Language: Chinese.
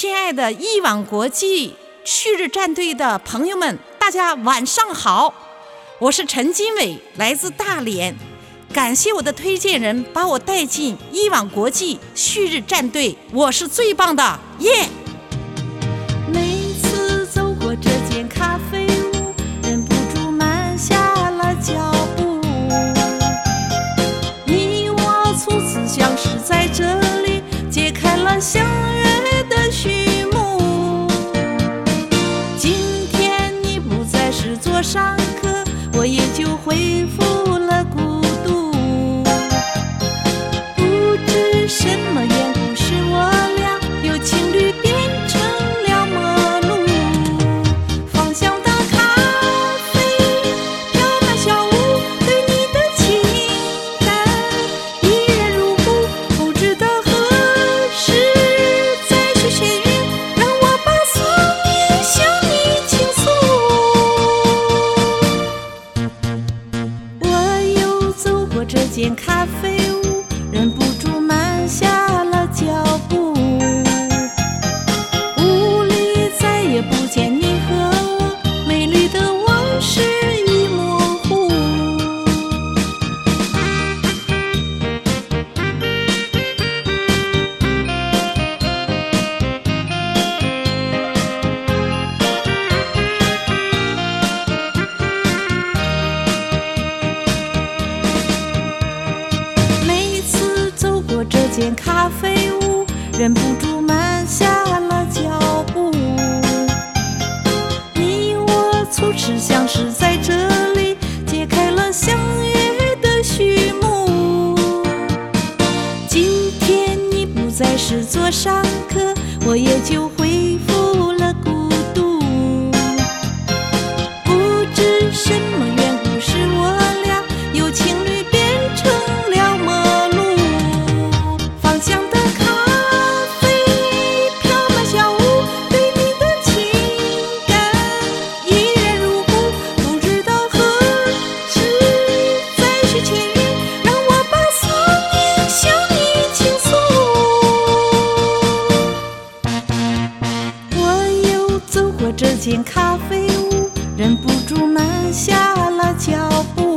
亲爱的一网国际旭日战队的朋友们，大家晚上好！我是陈金伟，来自大连。感谢我的推荐人把我带进一网国际旭日战队，我是最棒的，耶！上这间咖啡屋，忍间咖啡屋，忍不住慢下了脚步。你我初次相识在这里，揭开了相约的序幕。今天你不再是座上客，我也就恢间咖啡屋忍不住慢下了脚步。